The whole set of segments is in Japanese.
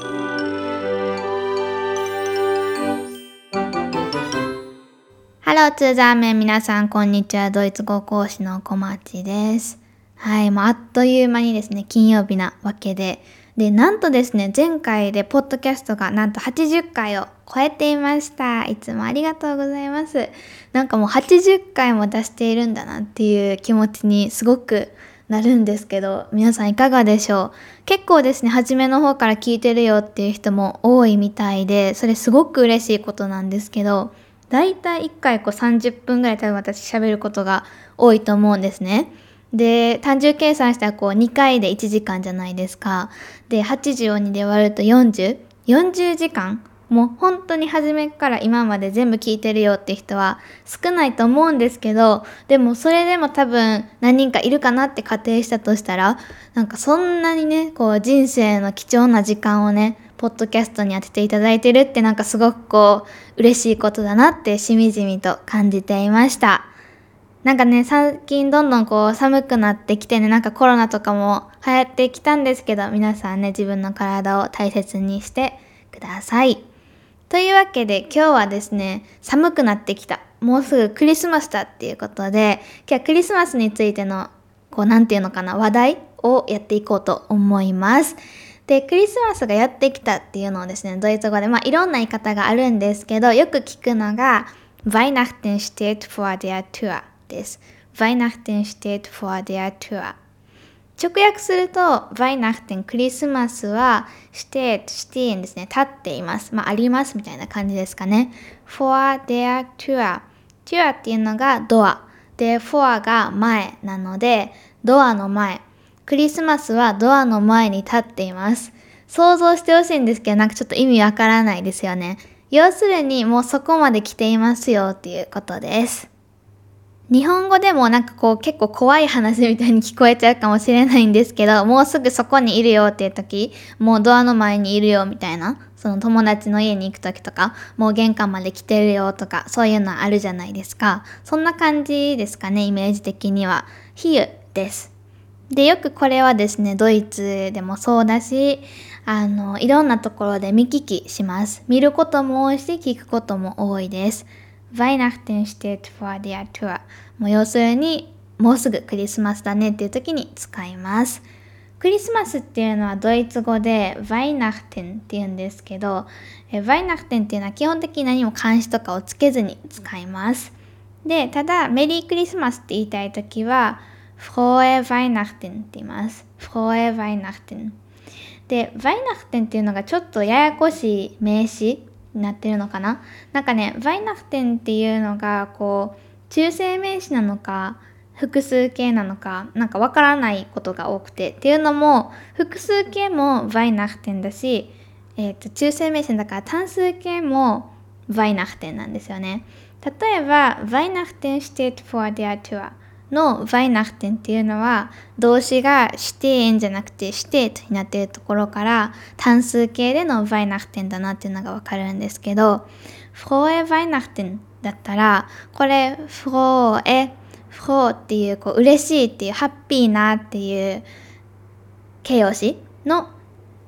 ハローツーザーメン皆さんこんにちは。ドイツ語講師の小町です。はいもうあっという間にですね金曜日なわけで。でなんとですね前回でポッドキャストがなんと80回を超えていました。いつもありがとうございます。なんかもう80回も出しているんだなっていう気持ちにすごくなるんですけど皆さんいかがでしょう？結構ですね初めの方から聞いてるよっていう人も多いみたいでそれすごく嬉しいことなんですけどだいたい1回こう30分ぐらい多分私喋ることが多いと思うんですね。で単純計算したらこう2回で1時間じゃないですか。で80を2で割ると4040 40時間もう本当に初めから今まで全部聞いてるよって人は少ないと思うんですけどでもそれでも多分何人かいるかなって仮定したとしたらなんかそんなにねこう人生の貴重な時間をねポッドキャストに当てていただいてるってなんかすごくこう嬉しいことだなってしみじみと感じていました。なんかね、最近どんどんこう寒くなってきてね、なんかコロナとかも流行ってきたんですけど、皆さんね、自分の体を大切にしてください。というわけで今日はですね、寒くなってきた。もうすぐクリスマスだっていうことで、今日はクリスマスについての、こう、なんていうのかな、話題をやっていこうと思います。で、クリスマスがやってきたっていうのをですね、ドイツ語で、まあ、いろんな言い方があるんですけど、よく聞くのが、Weihnachten steht vor der Tür です。Weihnachten steht vor der Tür 直訳すると、Weihnachten クリスマスは、してシティンですね、立っています。まあ、ありますみたいな感じですかね。for their tour。tour っていうのがドア。で、for が前なので、ドアの前。クリスマスはドアの前に立っています。想像してほしいんですけど、なんかちょっと意味わからないですよね。要するに、もうそこまで来ていますよっていうことです。日本語でもなんかこう結構怖い話みたいに聞こえちゃうかもしれないんですけど、もうすぐそこにいるよっていう時、もうドアの前にいるよみたいな、その友達の家に行く時とか、もう玄関まで来てるよとか、そういうのあるじゃないですか。そんな感じですかね、イメージ的には。比喩です。で、よくこれはですね、ドイツでもそうだし、あの、いろんなところで見聞きします。見ることも多いし、聞くことも多いです。Weihnachten steht vor der Tür もう要するにもうすぐクリスマスだねっていう時に使います。クリスマスっていうのはドイツ語で Weihnachten っていうんですけど、Weihnachten っていうのは基本的に何も漢詞とかをつけずに使います。で、ただメリークリスマスって言いたい時は Frohe Weihnachten って言います。Frohe Weihnachten で、Weihnachten っていうのがちょっとややこしい名詞なってるのかな？なんかね、バイナフテンっていうのが、こう、中性名詞なのか、複数形なのか、なんかわからないことが多くて。っていうのも、複数形もバイナフテンだし、えっ、ー、と、中性名詞だから単数形もバイナフテンなんですよね。例えば、バイナフテン steht vor der Tür。の Weihnachten っていうのは動詞が指定円じゃなくて指定とになっているところから単数形での Weihnachten だなっていうのがわかるんですけど Frohe Weihnachten だったらこれ Frohe Froh っていうこう嬉しいっていうハッピーなっていう形容詞の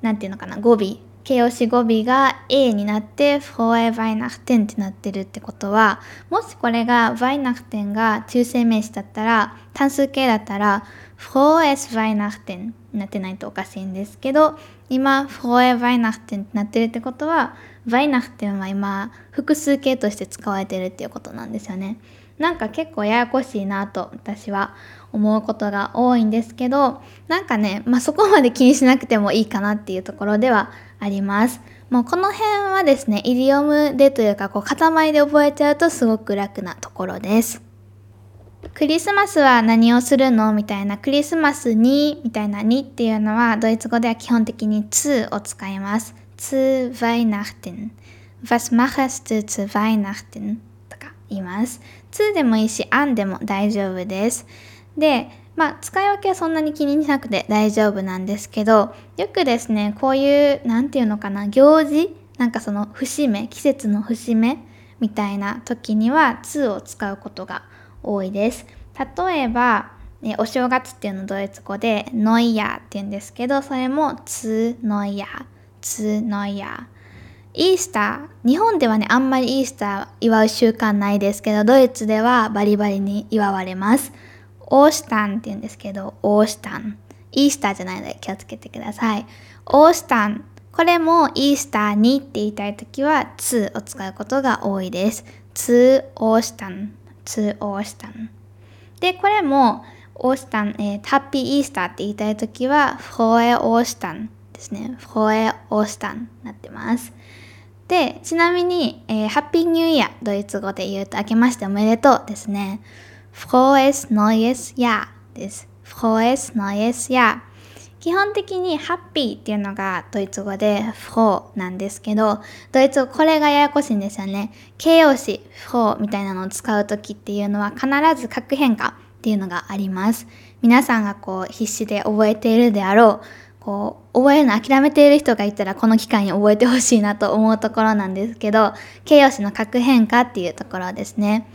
なんていうのかな語尾形容詞語尾が A になって Frohe Weihnachten ってなってるってことはもしこれが Weihnachten が中性名詞だったら単数形だったら Frohes Weihnachten になってないとおかしいんですけど今 Frohe Weihnachten ってなってるってことは Weihnachten は今複数形として使われてるっていうことなんですよね。なんか結構ややこしいなと私は思うことが多いんですけどなんかね、まあ、そこまで気にしなくてもいいかなっていうところではあります。もうこの辺はですね、イディオムでというか、こう、塊で覚えちゃうとすごく楽なところです。クリスマスは何をするのみたいな、クリスマスに、みたいなにっていうのは、ドイツ語では基本的に zu を使います。zu Weihnachten。Was machst du zu Weihnachten? とか言います。2でもいいし、an でも大丈夫です。で、まあ、使い分けはそんなに気にしなくて大丈夫なんですけど、よくですね、こういう、なんていうのかな、行事なんかその節目、季節の節目みたいな時には、2を使うことが多いです。例えば、ね、お正月っていうのドイツ語でノイヤーって言うんですけど、それもツーノイヤー。つのや。イースター、日本ではね、あんまりイースター祝う習慣ないですけど、ドイツではバリバリに祝われます。オーシタンって言うんですけど、オーシタン。イースターじゃないので気をつけてください。オーシタン。これもイースターにって言いたいときは、つを使うことが多いです。つオーシタン。つオーシタン。で、これも、オーシタン、えー、ハッピーイースターって言いたいときは、フォーエオーシタンですね。フォーエオーシタンになってます。で、ちなみに、えー、ハッピーニューイヤー、ドイツ語で言うと、明けましておめでとうですね。Frohes neues Jahr です。frohes neues Jahr 基本的にハッピーっていうのがドイツ語でフローなんですけど、ドイツ語これがややこしいんですよね。形容詞、フローみたいなのを使うときっていうのは必ず核変化っていうのがあります。皆さんがこう必死で覚えているであろうこう、覚えるの諦めている人がいたらこの機会に覚えてほしいなと思うところなんですけど、形容詞の核変化っていうところですね。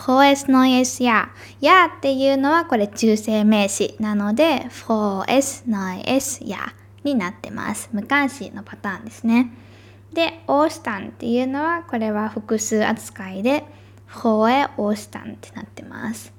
フォーエスノイエスや、やっていうのはこれ中性名詞なので、フォーエスノイエスやになってます。無関詞のパターンですね。で、オースタンっていうのはこれは複数扱いで、フォーエオースタンってなってます。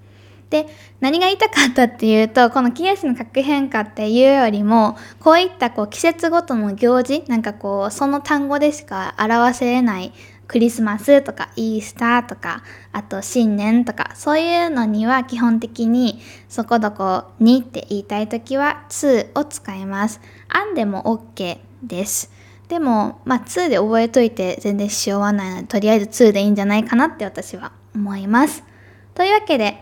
で何が言いたかったっていうとこの季節の核変化っていうよりもこういったこう季節ごとの行事なんかこうその単語でしか表せれないクリスマスとかイースターとかあと新年とかそういうのには基本的にそこどこにって言いたい時は to を使います。あんでも OK です。でも、まあ、2で覚えといて全然しようがないので、とりあえず2でいいんじゃないかなって私は思います。というわけで、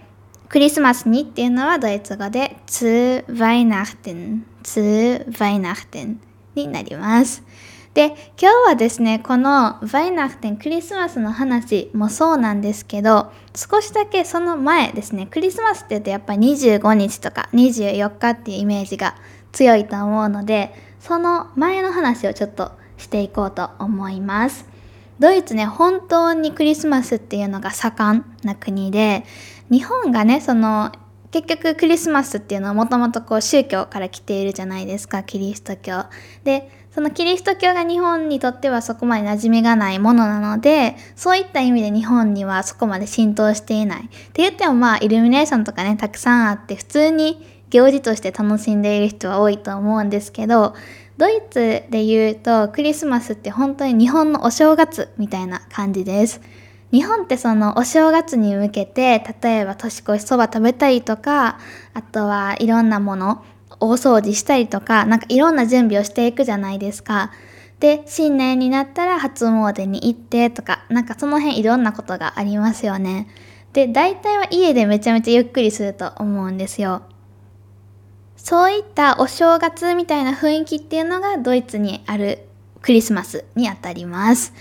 クリスマスにっていうのはドイツ語で zu Weihnachten, zu Weihnachten になります。で、今日はですね、この Weihnachten クリスマスの話もそうなんですけど、少しだけその前ですね、クリスマスって言うとやっぱり25日とか24日っていうイメージが強いと思うので、その前の話をちょっとしていこうと思います。ドイツね、本当にクリスマスっていうのが盛んな国で、日本がねその結局クリスマスっていうのはもともとこう宗教から来ているじゃないですかキリスト教でそのキリスト教が日本にとってはそこまで馴染みがないものなのでそういった意味で日本にはそこまで浸透していないって言ってもまあイルミネーションとかねたくさんあって普通に行事として楽しんでいる人は多いと思うんですけどドイツで言うとクリスマスって本当に日本のお正月みたいな感じです。日本ってそのお正月に向けて例えば年越しそば食べたりとかあとはいろんなもの大掃除したりとかなんかいろんな準備をしていくじゃないですか。で新年になったら初詣に行ってとかなんかその辺いろんなことがありますよね。で大体は家でめちゃめちゃゆっくりすると思うんですよ。そういったお正月みたいな雰囲気っていうのがドイツにあるクリスマスにあたります。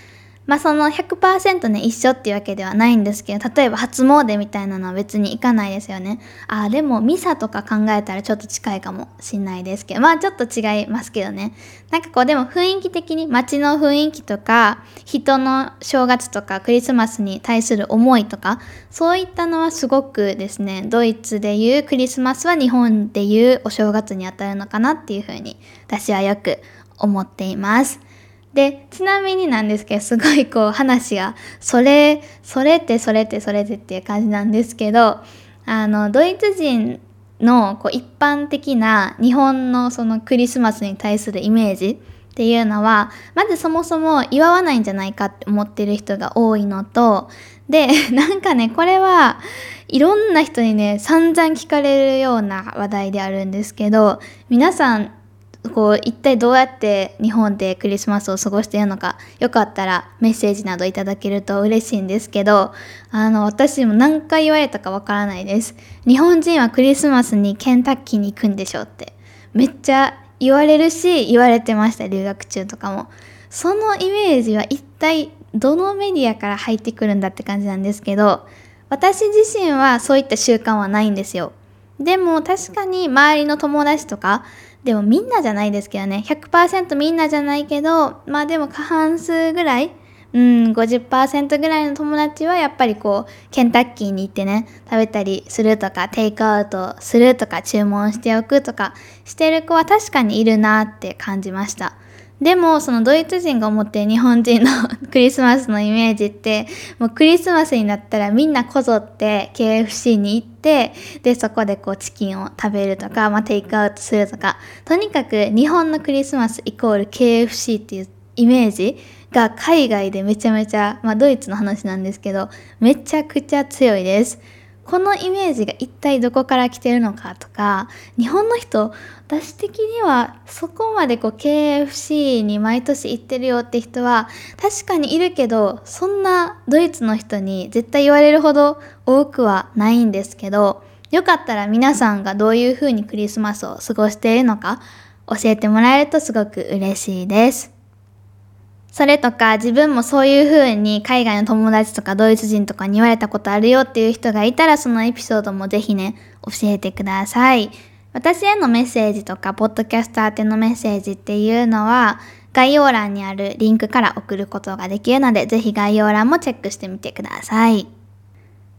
まあその100%ね一緒っていうわけではないんですけど例えば初詣みたいなのは別に行かないですよねああでもミサとか考えたらちょっと近いかもしんないですけどまあちょっと違いますけどねなんかこうでも雰囲気的に街の雰囲気とか人の正月とかクリスマスに対する思いとかそういったのはすごくですねドイツでいうクリスマスは日本でいうお正月にあたるのかなっていうふうに私はよく思っています。で、ちなみになんですけど、すごいこう話が、それ、それってそれってそれってっていう感じなんですけど、あの、ドイツ人のこう一般的な日本のそのクリスマスに対するイメージっていうのは、まずそもそも祝わないんじゃないかって思ってる人が多いのと、で、なんかね、これはいろんな人にね、散々聞かれるような話題であるんですけど、皆さんこう一体どうやって日本でクリスマスを過ごしているのかよかったらメッセージなどいただけると嬉しいんですけどあの私も何回言われたかわからないです。日本人はクリスマスにケンタッキーに行くんでしょうって。めっちゃ言われるし言われてました留学中とかも。そのイメージは一体どのメディアから入ってくるんだって感じなんですけど私自身はそういった習慣はないんですよ。でも確かに周りの友達とかでもみんなじゃないですけどね。100%みんなじゃないけどまあでも過半数ぐらいうん50%ぐらいの友達はやっぱりこうケンタッキーに行ってね食べたりするとかテイクアウトするとか注文しておくとかしてる子は確かにいるなって感じました。でもそのドイツ人が思ってる日本人の クリスマスのイメージってもうクリスマスになったらみんなこぞって KFC に行ってでそこでこうチキンを食べるとか、まあ、テイクアウトするとかとにかく日本のクリスマスイコール KFC っていうイメージが海外でめちゃめちゃ、まあ、ドイツの話なんですけどめちゃくちゃ強いです。このイメージが一体どこから来てるのかとか日本の人私的にはそこまでこう KFC に毎年行ってるよって人は確かにいるけどそんなドイツの人に絶対言われるほど多くはないんですけどよかったら皆さんがどういう風にクリスマスを過ごしているのか教えてもらえるとすごく嬉しいです。それとか自分もそういう風に海外の友達とかドイツ人とかに言われたことあるよっていう人がいたらそのエピソードもぜひね、教えてください。私へのメッセージとか、ポッドキャスター宛てのメッセージっていうのは、概要欄にあるリンクから送ることができるので、ぜひ概要欄もチェックしてみてください。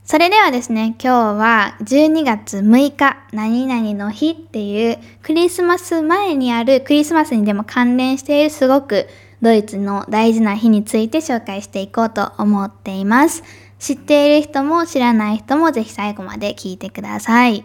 それではですね、今日は12月6日、何々の日っていうクリスマス前にあるクリスマスにでも関連しているすごくドイツの大事な日について紹介していこうと思っています。知っている人も知らない人もぜひ最後まで聞いてください。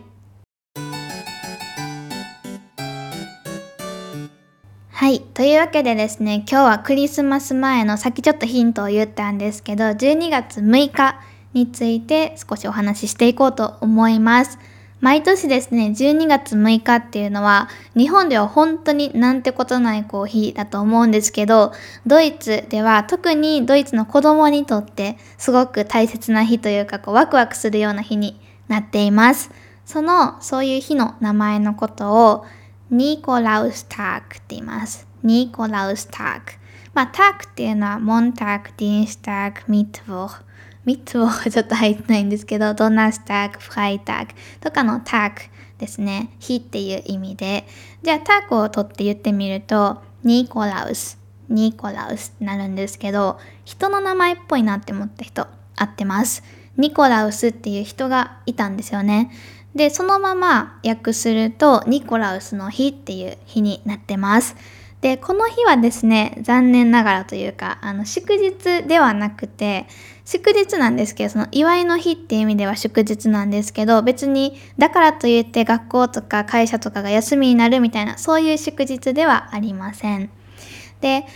はい。というわけでですね、今日はクリスマス前のさっきちょっとヒントを言ったんですけど、12月6日について少しお話ししていこうと思います。毎年ですね、12月6日っていうのは、日本では本当になんてことないこう日だと思うんですけど、ドイツでは特にドイツの子供にとってすごく大切な日というか、こうワクワクするような日になっています。その、そういう日の名前のことを、ニコラウスタークって言います。ニコラウスターク。まあ、タークっていうのは、モンターク、ディンスターク、ミットボー。3つはちょっと入ってないんですけど、ドナスターク、フライタークとかのタークですね。日っていう意味で。じゃあタークを取って言ってみると、ニコラウス、ニコラウスってなるんですけど、人の名前っぽいなって思った人、合ってます。ニコラウスっていう人がいたんですよね。で、そのまま訳すると、ニコラウスの日っていう日になってます。で、この日はですね、残念ながらというか、あの、祝日ではなくて、祝日なんですけど、その祝いの日っていう意味では祝日なんですけど、別にだからといって学校とか会社とかが休みになるみたいな、そういう祝日ではありません。で、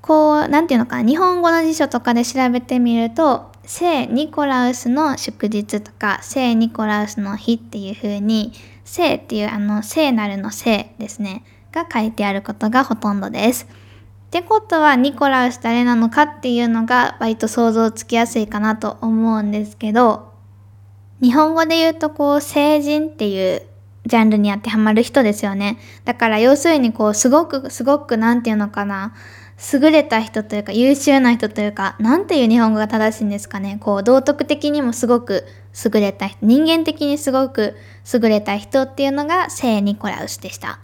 こう、なんていうのかな、日本語の辞書とかで調べてみると、聖ニコラウスの祝日とか、聖ニコラウスの日っていう風に、聖っていうあの聖なるの聖ですね、が書いてあることがほとんどです。ってことはニコラウス誰なのかっていうのが割と想像つきやすいかなと思うんですけど日本語で言うとこう成人っていうジャンルに当てはまる人ですよね。だから要するにこうすごくすごくなんていうのかな優れた人というか優秀な人というかなんていう日本語が正しいんですかねこう道徳的にもすごく優れた人人間的にすごく優れた人っていうのが聖ニコラウスでした。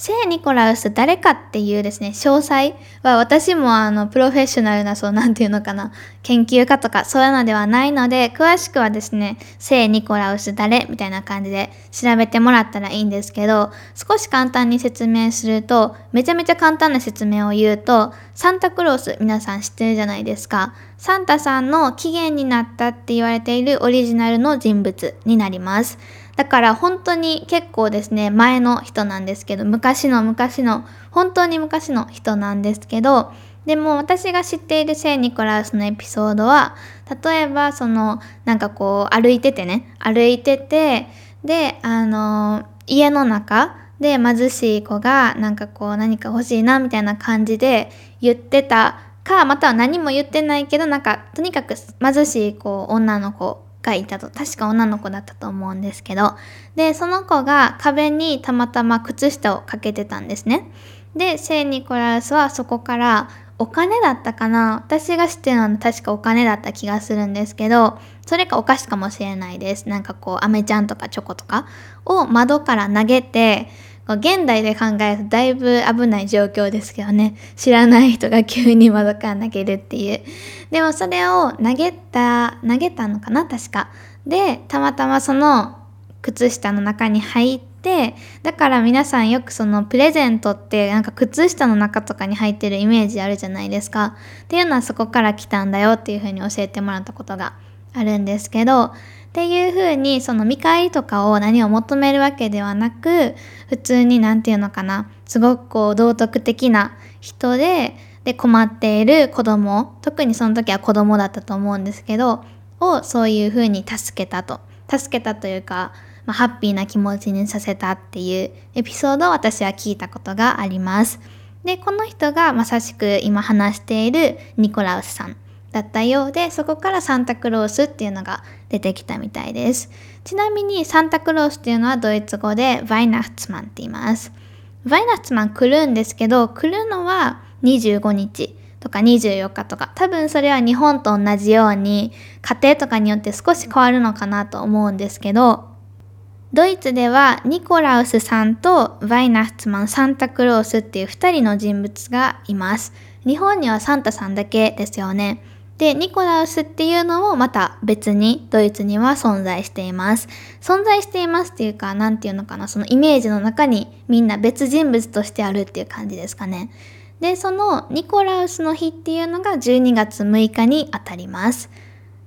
聖ニコラウス誰かっていうですね、詳細は私もあの、プロフェッショナルな、そう、なんていうのかな、研究家とかそういうのではないので、詳しくはですね、聖ニコラウス誰みたいな感じで調べてもらったらいいんですけど、少し簡単に説明すると、めちゃめちゃ簡単な説明を言うと、サンタクロース皆さん知ってるじゃないですか。サンタさんの起源になったって言われているオリジナルの人物になります。だから本当に結構ですね、前の人なんですけど、昔の昔の、本当に昔の人なんですけど、でも私が知っている聖ニコラウスのエピソードは、例えばその、なんかこう歩いててね、歩いてて、で、あの、家の中で貧しい子がなんかこう何か欲しいなみたいな感じで言ってたか、または何も言ってないけど、なんかとにかく貧しいこう女の子がいたと確か女の子だったと思うんですけどでその子が壁にたまたま靴下をかけてたんですね。で聖ニコラウスはそこからお金だったかな。私が知ってるのは確かお金だった気がするんですけどそれかお菓子かもしれないです。なんかこうアメちゃんとかチョコとかを窓から投げて現代で考えるとだいぶ危ない状況ですけどね。知らない人が急に窓から投げるっていう。でもそれを投げた投げたのかな？確か。でたまたまその靴下の中に入ってだから皆さんよくそのプレゼントってなんか靴下の中とかに入ってるイメージあるじゃないですか。っていうのはそこから来たんだよっていうふうに教えてもらったことがあるんですけどっていうふうにその見返りとかを何を求めるわけではなく普通に何て言うのかな。すごくこう道徳的な人でで困っている子供特にその時は子供だったと思うんですけどをそういうふうに助けたと。助けたというか、まあ、ハッピーな気持ちにさせたっていうエピソードを私は聞いたことがあります。でこの人がまさしく今話しているニコラウスさん。だったようでそこからサンタクロースっていうのが出てきたみたいです。ちなみにサンタクロースっていうのはドイツ語でヴァイナッツマンって言います。ヴァイナッツマン来るんですけど来るのは25日とか24日とか。多分それは日本と同じように家庭とかによって少し変わるのかなと思うんですけどドイツではニコラウスさんとヴァイナッツマンサンタクロースっていう2人の人物がいます。日本にはサンタさんだけですよね。で、ニコラウスっていうのもまた別にドイツには存在しています。存在していますっていうか、なんていうのかな、そのイメージの中にみんな別人物としてあるっていう感じですかね。で、そのニコラウスの日っていうのが12月6日にあたります。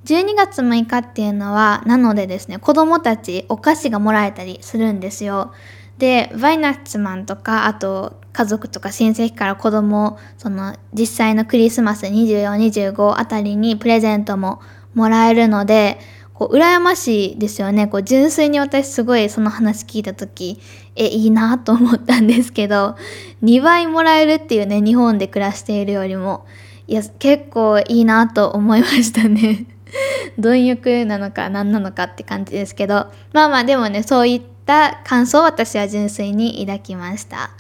12月6日っていうのは、なのでですね、子供たちお菓子がもらえたりするんですよ。で、ヴァイナッツマンとか、あと家族とか親戚から子供その実際のクリスマス2425あたりにプレゼントももらえるのでこう羨ましいですよね。こう純粋に私すごいその話聞いた時えいいなと思ったんですけど 2倍もらえるっていうね日本で暮らしているよりもいや結構いいなと思いましたね。貪欲なのか何なのかって感じですけど。まあまあでもねそういった感想を私は純粋に抱きました。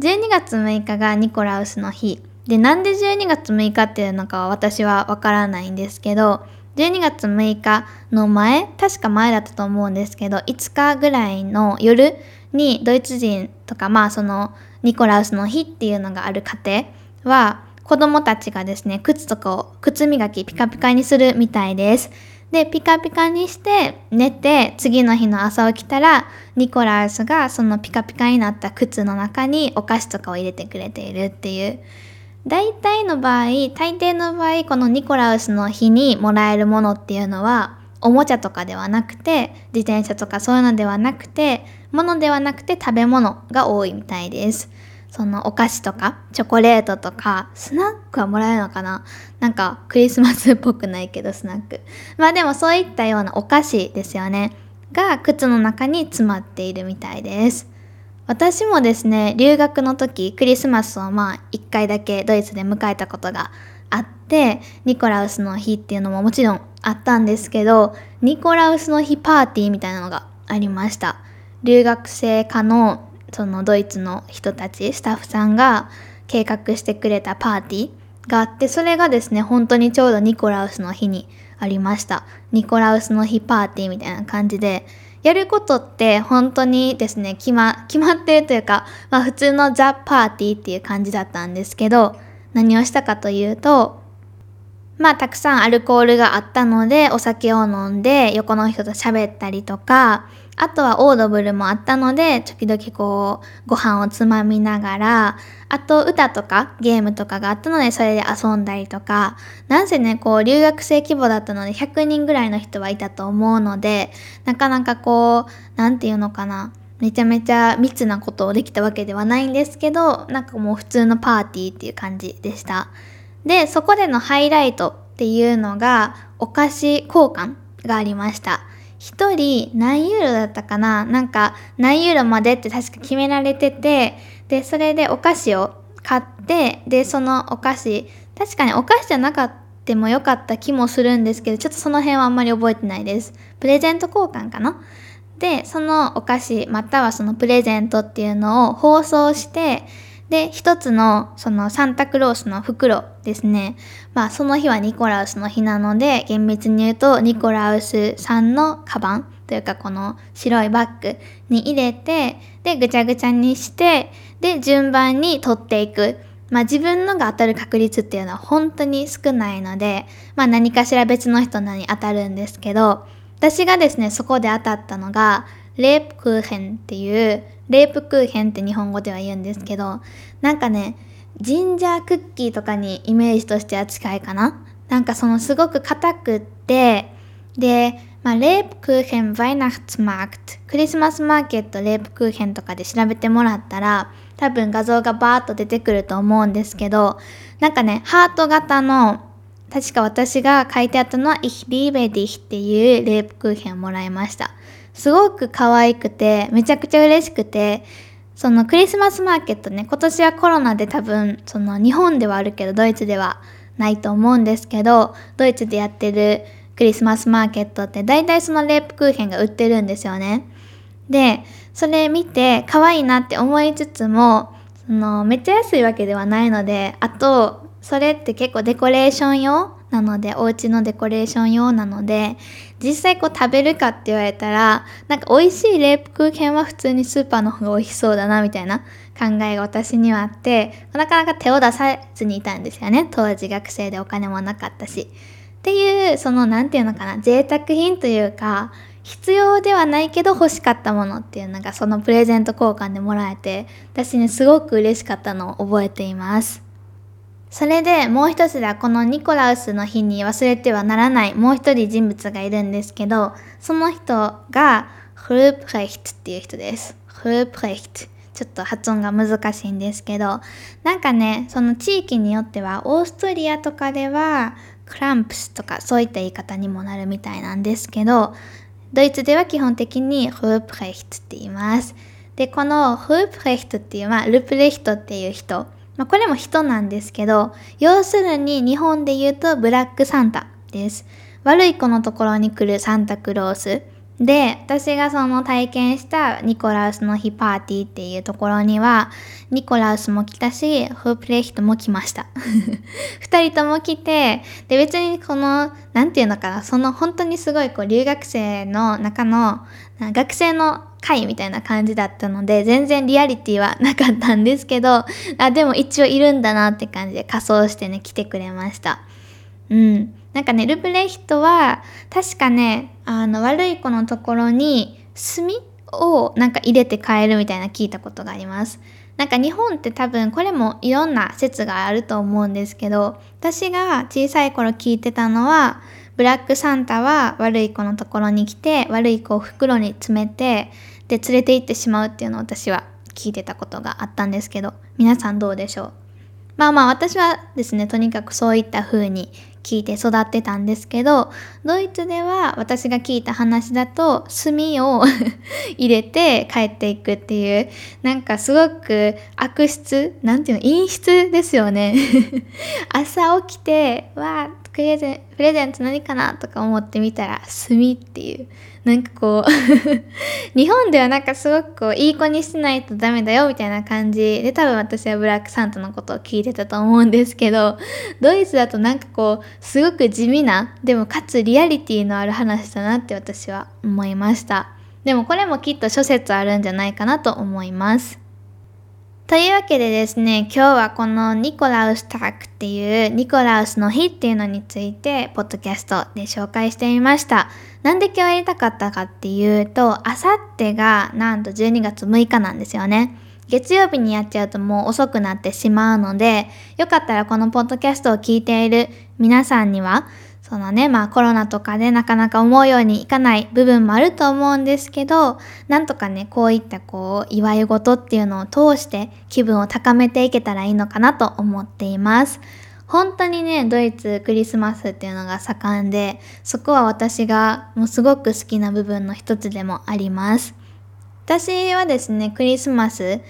12月6日がニコラウスの日。で、なんで12月6日っていうのかは私はわからないんですけど、12月6日の前、確か前だったと思うんですけど、5日ぐらいの夜にドイツ人とか、まあそのニコラウスの日っていうのがある家庭は、子供たちがですね、靴とかを、靴磨きピカピカにするみたいです。で、ピカピカにして寝て、次の日の朝起きたら、ニコラウスがそのピカピカになった靴の中にお菓子とかを入れてくれているっていう。大体の場合、大抵の場合、このニコラウスの日にもらえるものっていうのは、おもちゃとかではなくて、自転車とかそういうのではなくて、ものではなくて食べ物が多いみたいです。そのお菓子とかチョコレートとかスナックはもらえるのかな？なんかクリスマスっぽくないけどスナック。まあでもそういったようなお菓子ですよね。が靴の中に詰まっているみたいです。私もですね留学の時クリスマスをまあ1回だけドイツで迎えたことがあってニコラウスの日っていうのももちろんあったんですけどニコラウスの日パーティーみたいなのがありました。留学生科のそのドイツの人たちスタッフさんが計画してくれたパーティーがあってそれがですね本当にちょうどニコラウスの日にありました。ニコラウスの日パーティーみたいな感じでやることって本当にですね決ま決まってるというか、まあ、普通のザ・パーティーっていう感じだったんですけど何をしたかというとまあたくさんアルコールがあったのでお酒を飲んで横の人と喋ったりとかあとはオードブルもあったので、時々こう、ご飯をつまみながら、あと歌とかゲームとかがあったので、それで遊んだりとか、なんせね、こう、留学生規模だったので、100人ぐらいの人はいたと思うので、なかなかこう、なんていうのかな、めちゃめちゃ密なことをできたわけではないんですけど、なんかもう普通のパーティーっていう感じでした。で、そこでのハイライトっていうのが、お菓子交換がありました。1人何ユーロだったかな？なんか何ユーロまでって確か決められてて、で、それでお菓子を買って、で、そのお菓子、確かにお菓子じゃなかったもよかった気もするんですけど、ちょっとその辺はあんまり覚えてないです。プレゼント交換かな？で、そのお菓子、またはそのプレゼントっていうのを包装して、で、一つのそのサンタクロースの袋ですね。まあその日はニコラウスの日なので、厳密に言うとニコラウスさんのカバンというかこの白いバッグに入れて、で、ぐちゃぐちゃにして、で、順番に取っていく。まあ自分のが当たる確率っていうのは本当に少ないので、まあ何かしら別の人のに当たるんですけど、私がですね、そこで当たったのが、レープクーヘンっていう、レープクーヘンって日本語では言うんですけど、なんかね、ジンジャークッキーとかにイメージとしては近いかな。なんかそのすごく硬くって、で、まあ、レープクーヘン、バイナッツマークト、クリスマスマーケット、レープクーヘンとかで調べてもらったら、多分画像がバーッと出てくると思うんですけど、なんかね、ハート型の、確か私が書いてあったのは、Ich liebe dich っていうレープクーヘンをもらいました。すごく可愛くて、めちゃくちゃ嬉しくて、そのクリスマスマーケットね、今年はコロナで多分、その日本ではあるけど、ドイツではないと思うんですけど、ドイツでやってるクリスマスマーケットって大体そのレープクーヘンが売ってるんですよね。で、それ見て可愛いなって思いつつも、そのめっちゃ安いわけではないので、あと、それって結構デコレーション用なので、お家のデコレーション用なので、実際こう食べるかって言われたら、なんか美味しいレープクーヘンは普通にスーパーの方が美味しそうだなみたいな考えが私にはあって、なかなか手を出さずにいたんですよね。当時学生でお金もなかったし。っていう、その、なんていうのかな、贅沢品というか、必要ではないけど欲しかったものっていうのがそのプレゼント交換でもらえて、私ね、すごく嬉しかったのを覚えています。それでもう一つではこのニコラウスの日に忘れてはならないもう一人人物がいるんですけど、その人がフループレヒトっていう人です。フループレヒト。ちょっと発音が難しいんですけど、なんかね、その地域によっては、オーストリアとかでは、クランプスとかそういった言い方にもなるみたいなんですけど、ドイツでは基本的にフープレヒトって言います。で、このフープレヒトっていう、まあ、ルプレヒトっていう人、まあ、これも人なんですけど、要するに日本で言うとブラックサンタです。悪い子のところに来るサンタクロース。で、私がその体験したニコラウスの日パーティーっていうところには、ニコラウスも来たし、フープレヒトも来ました。二人とも来て、で、別にこの、なんていうのかな、その本当にすごいこう留学生の中の、学生の会みたいな感じだったので、全然リアリティはなかったんですけど、あ、でも一応いるんだなって感じで仮装してね、来てくれました。うん。なんかね、ルブレヒトは、確かね、あの、悪い子のところに、炭をなんか入れて変えるみたいな聞いたことがあります。なんか日本って多分これもいろんな説があると思うんですけど、私が小さい頃聞いてたのは、ブラックサンタは悪い子のところに来て、悪い子を袋に詰めて、で、連れて行ってしまうっていうのを私は聞いてたことがあったんですけど、皆さんどうでしょう？まあまあ私はですね、とにかくそういった風に聞いて育ってたんですけど、ドイツでは私が聞いた話だと、炭を 入れて帰っていくっていう、なんかすごく悪質、なんていうの、陰湿ですよね。朝起きて、わあ、プレゼン、プレゼント何かなとか思ってみたら、炭っていう。なんかこう 日本ではなんかすごくこう、いい子にしないとダメだよみたいな感じで、多分私はブラックサンタのことを聞いてたと思うんですけど、ドイツだとなんかこう、すごく地味な、でもかつリアリティのある話だなって私は思いました。でもこれもきっと諸説あるんじゃないかなと思います。というわけでですね、今日はこのニコラウスタークっていうニコラウスの日っていうのについて、ポッドキャストで紹介してみました。なんで今日やりたかったかっていうと、あさってがなんと12月6日なんですよね。月曜日にやっちゃうともう遅くなってしまうので、よかったらこのポッドキャストを聞いている皆さんには、そのね、まあコロナとかでなかなか思うようにいかない部分もあると思うんですけど、なんとかね、こういったこう、祝い事っていうのを通して気分を高めていけたらいいのかなと思っています。本当にね、ドイツクリスマスっていうのが盛んで、そこは私がもうすごく好きな部分の一つでもあります。私はですね、クリスマス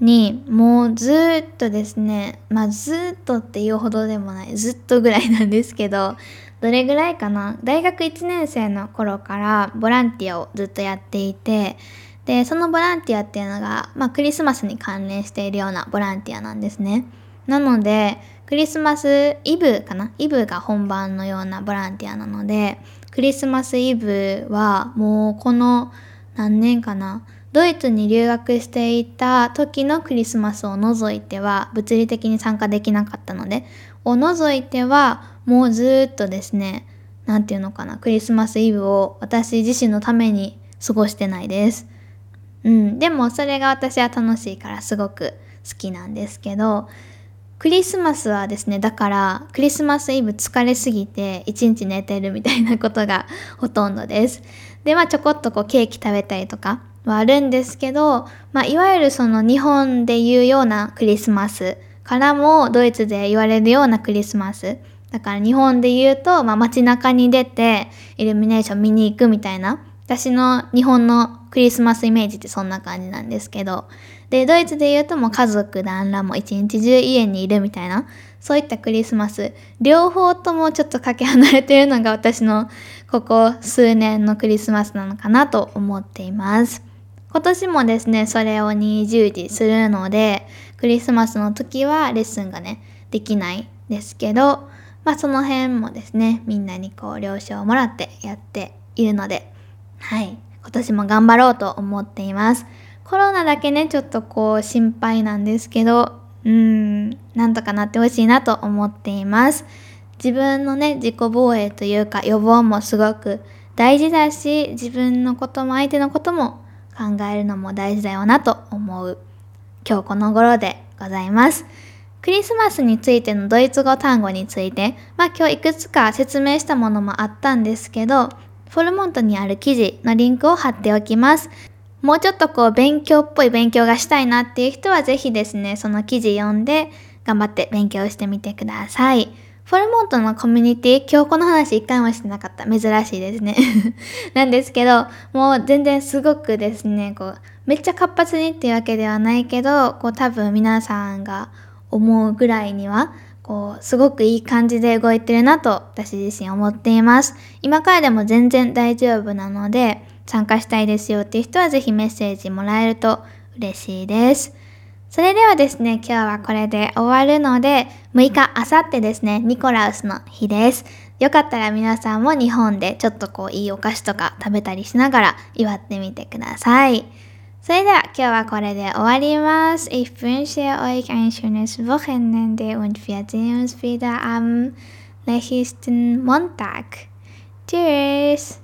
にもうずっとですね、まあずっとっていうほどでもない、ずっとぐらいなんですけど、どれぐらいかな？大学1年生の頃からボランティアをずっとやっていてでそのボランティアっていうのが、まあ、クリスマスに関連しているようなボランティアなんですね。なのでクリスマスイブかな？イブが本番のようなボランティアなのでクリスマスイブはもうこの何年かな？ドイツに留学していた時のクリスマスを除いては物理的に参加できなかったのでを除いてはもうずっとですね、なんていうのかな、クリスマスイブを私自身のために過ごしてないです。うん、でもそれが私は楽しいからすごく好きなんですけど、クリスマスはですね、だからクリスマスイブ疲れすぎて一日寝てるみたいなことが ほとんどです。で、まあちょこっとこうケーキ食べたりとかはあるんですけど、まあいわゆるその日本で言うようなクリスマスからもドイツで言われるようなクリスマス。だから日本で言うと、まあ街中に出てイルミネーション見に行くみたいな。私の日本のクリスマスイメージってそんな感じなんですけど、で、ドイツで言うともう家族団らも一日中家にいるみたいな、そういったクリスマス、両方ともちょっとかけ離れてるのが私のここ数年のクリスマスなのかなと思っています。今年もですね、それを20時するので、クリスマスの時はレッスンがね、できないですけど、まあその辺もですね、みんなにこう了承をもらってやっているので、はい、今年も頑張ろうと思っています。コロナだけね、ちょっとこう心配なんですけど、うん、なんとかなってほしいなと思っています。自分のね、自己防衛というか予防もすごく大事だし、自分のことも相手のことも考えるのも大事だよなと思う今日この頃でございます。クリスマスについてのドイツ語単語について、まあ今日いくつか説明したものもあったんですけど、フォルモントにある記事のリンクを貼っておきます。もうちょっとこう勉強っぽい勉強がしたいなっていう人はぜひですね、その記事読んで頑張って勉強してみてください。フォルモントのコミュニティ、今日この話一回もしてなかった。珍しいですね。なんですけど、もう全然すごくですね、こう、めっちゃ活発にっていうわけではないけど、こう多分皆さんが思うぐらいには、こう、すごくいい感じで動いてるなと私自身思っています。今からでも全然大丈夫なので、参加したいですよっていう人はぜひメッセージもらえると嬉しいです。それではですね、今日はこれで終わるので、6日、あさってですね、ニコラウスの日です。よかったら皆さんも日本でちょっとこういいお菓子とか食べたりしながら祝ってみてください。それでは今日はこれで終わります。Ich wünsche euch ein schönes Wochenende und wir sehen uns wieder am nächsten Montag. Tschüss!